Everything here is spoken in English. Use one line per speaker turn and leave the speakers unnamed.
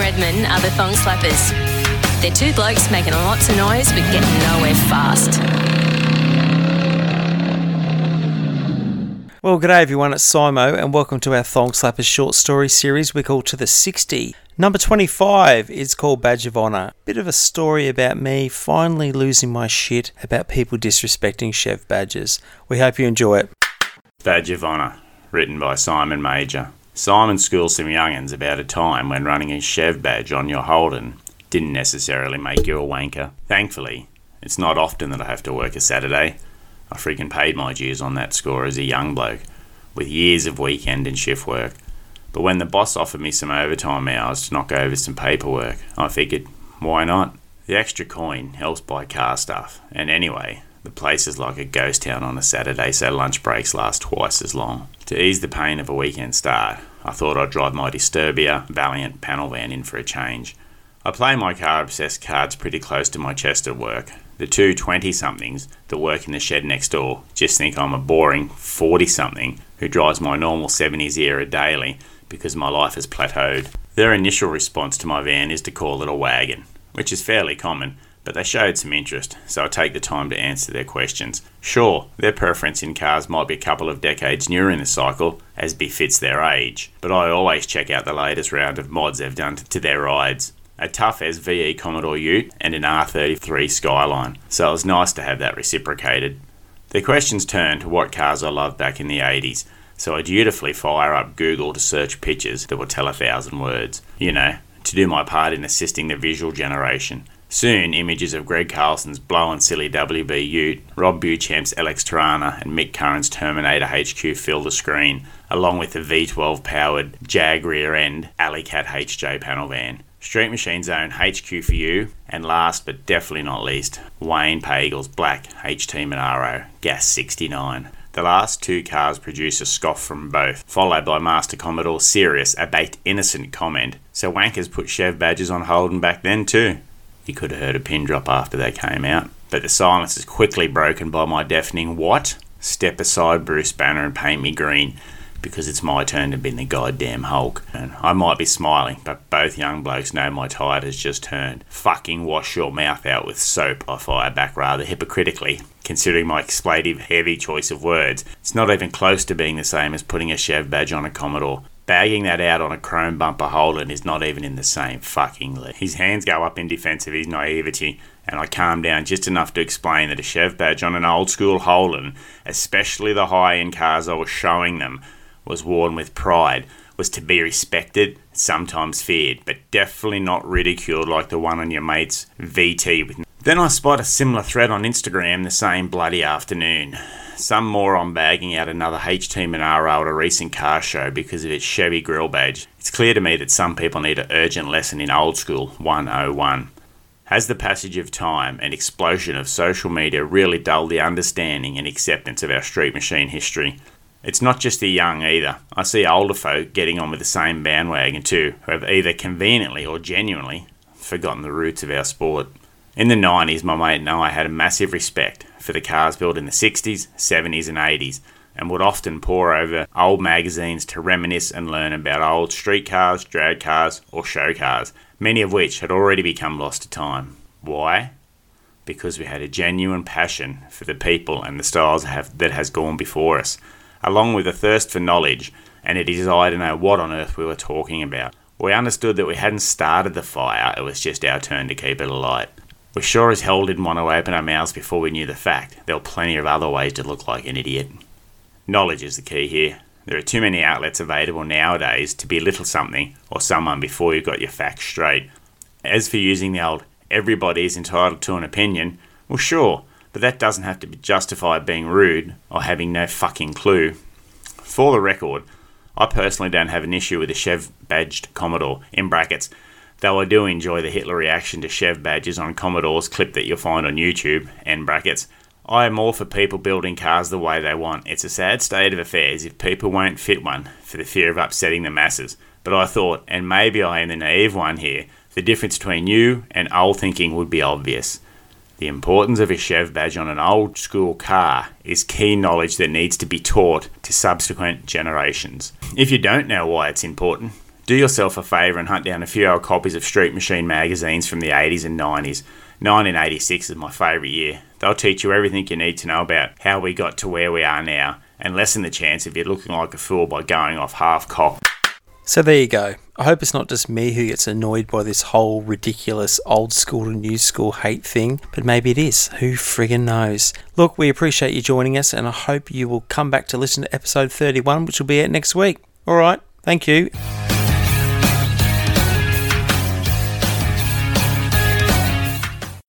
Redmond are the Thong Slappers. They're two blokes making lots of noise but getting nowhere fast.
Well, g'day everyone, it's Simo, and welcome to our Thong Slappers short story series we call To the 60. Number 25 is called Badge of Honour. Bit of a story about me finally losing my shit about people disrespecting Chev badges. We hope you enjoy it.
Badge of Honour, written by Simon Major. Simon schools some young'uns about a time when running a Chev badge on your Holden didn't necessarily make you a wanker. Thankfully, it's not often that I have to work a Saturday. I freaking paid my dues on that score as a young bloke, with years of weekend and shift work. But when the boss offered me some overtime hours to knock over some paperwork, I figured, why not? The extra coin helps buy car stuff, and anyway, the place is like a ghost town on a Saturday, so lunch breaks last twice as long. To ease the pain of a weekend start, I thought I'd drive my Disturbia Valiant panel van in for a change. I play my car obsessed cards pretty close to my chest at work. The two 20 somethings that work in the shed next door just think I'm a boring 40 something who drives my normal 70s era daily because my life has plateaued. Their initial response to my van is to call it a wagon, which is fairly common, but they showed some interest, so I take the time to answer their questions. Sure, their preference in cars might be a couple of decades newer in the cycle, as befits their age, but I always check out the latest round of mods they've done to their rides a tough SVE Commodore Ute, and an R33 Skyline, so it was nice to have that reciprocated. Their questions turned to what cars I loved back in the 80s, so I dutifully fire up Google to search pictures that will tell a thousand words. You know, to do my part in assisting the visual generation. Soon, images of Greg Carlson's blow and silly WB Ute, Rob Buchamp's LX Torana, and Mick Curran's Terminator HQ fill the screen, along with the V12 powered Jag rear end Alley Cat HJ panel van. Street Machine Zone HQ for you, and last but definitely not least, Wayne Pagel's Black HT Monaro Gas 69. The last two cars produce a scoff from both, followed by Master Commodore Serious, a innocent comment. So wankers put Chev badges on Holden back then too. You could have heard a pin drop after they came out, but the silence is quickly broken by my deafening what? Step aside, Bruce Banner, and paint me green because it's my turn to be the goddamn Hulk. And I might be smiling, but both young blokes know my tide has just turned. Fucking wash your mouth out with soap, I fire back rather hypocritically. Considering my expletive heavy choice of words, it's not even close to being the same as putting a Chev badge on a Commodore. Bagging that out on a chrome bumper Holden is not even in the same fucking league. His hands go up in defence of his naivety, and I calm down just enough to explain that a Chev badge on an old school Holden, especially the high end cars I was showing them, was worn with pride, was to be respected, sometimes feared, but definitely not ridiculed like the one on your mate's VT. With then I spot a similar thread on Instagram the same bloody afternoon. Some moron bagging out another HT Monaro at a recent car show because of its Chevy grill badge. It's clear to me that some people need an urgent lesson in old school 101. Has the passage of time and explosion of social media really dulled the understanding and acceptance of our street machine history? It's not just the young either. I see older folk getting on with the same bandwagon too, who have either conveniently or genuinely forgotten the roots of our sport. In the 90s, my mate and I had a massive respect for the cars built in the 60s, 70s, and 80s, and would often pore over old magazines to reminisce and learn about old street cars, drag cars, or show cars, many of which had already become lost to time. Why? Because we had a genuine passion for the people and the styles that has gone before us along with a thirst for knowledge and a desire to know what on earth we were talking about. We understood that we hadn't started the fire, it was just our turn to keep it alight. We sure as hell didn't want to open our mouths before we knew the fact. There were plenty of other ways to look like an idiot. Knowledge is the key here. There are too many outlets available nowadays to belittle something or someone before you've got your facts straight. As for using the old everybody is entitled to an opinion, well, sure, but that doesn't have to justify being rude or having no fucking clue. For the record, I personally don't have an issue with a Chev badged Commodore, in brackets, though I do enjoy the Hitler reaction to Chev badges on Commodores clip that you'll find on YouTube, end brackets. I am all for people building cars the way they want. It's a sad state of affairs if people won't fit one for the fear of upsetting the masses. But I thought, and maybe I am the naive one here, the difference between you and old thinking would be obvious. The importance of a Chev badge on an old school car is key knowledge that needs to be taught to subsequent generations. If you don't know why it's important, Do yourself a favour and hunt down a few old copies of Street Machine magazines from the 80s and 90s. 1986 is my favourite year. They'll teach you everything you need to know about how we got to where we are now and lessen the chance of you looking like a fool by going off half cocked.
So there you go. I hope it's not just me who gets annoyed by this whole ridiculous old school to new school hate thing, but maybe it is. Who friggin' knows? Look, we appreciate you joining us, and I hope you will come back to listen to episode 31, which will be out next week. All right, thank you.